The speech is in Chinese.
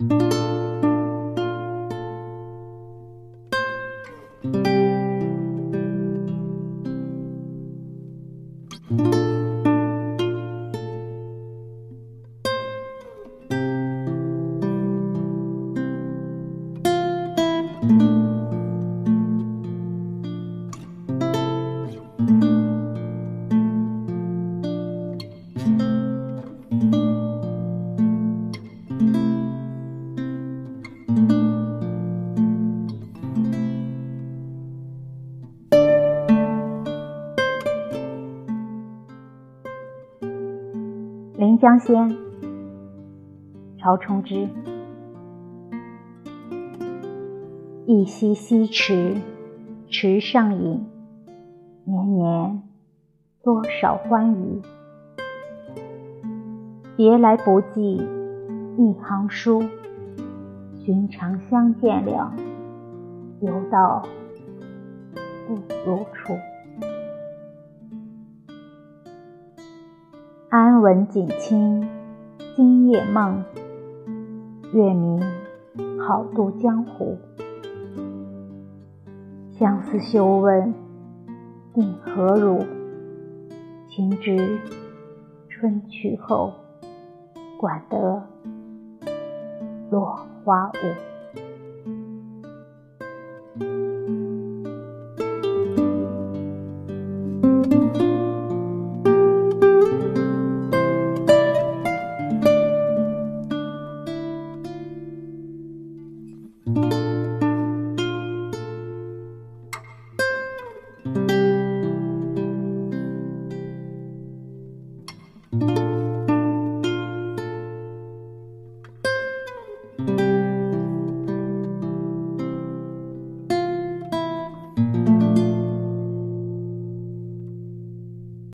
thank you. 临江仙，曹冲之。一溪溪池，池上饮，年年多少欢愉。别来不记一行书，寻常相见了，犹道不如初。安稳锦清，今夜梦。月明好渡江湖。相思休问定何如？情知春去后，管得落花无。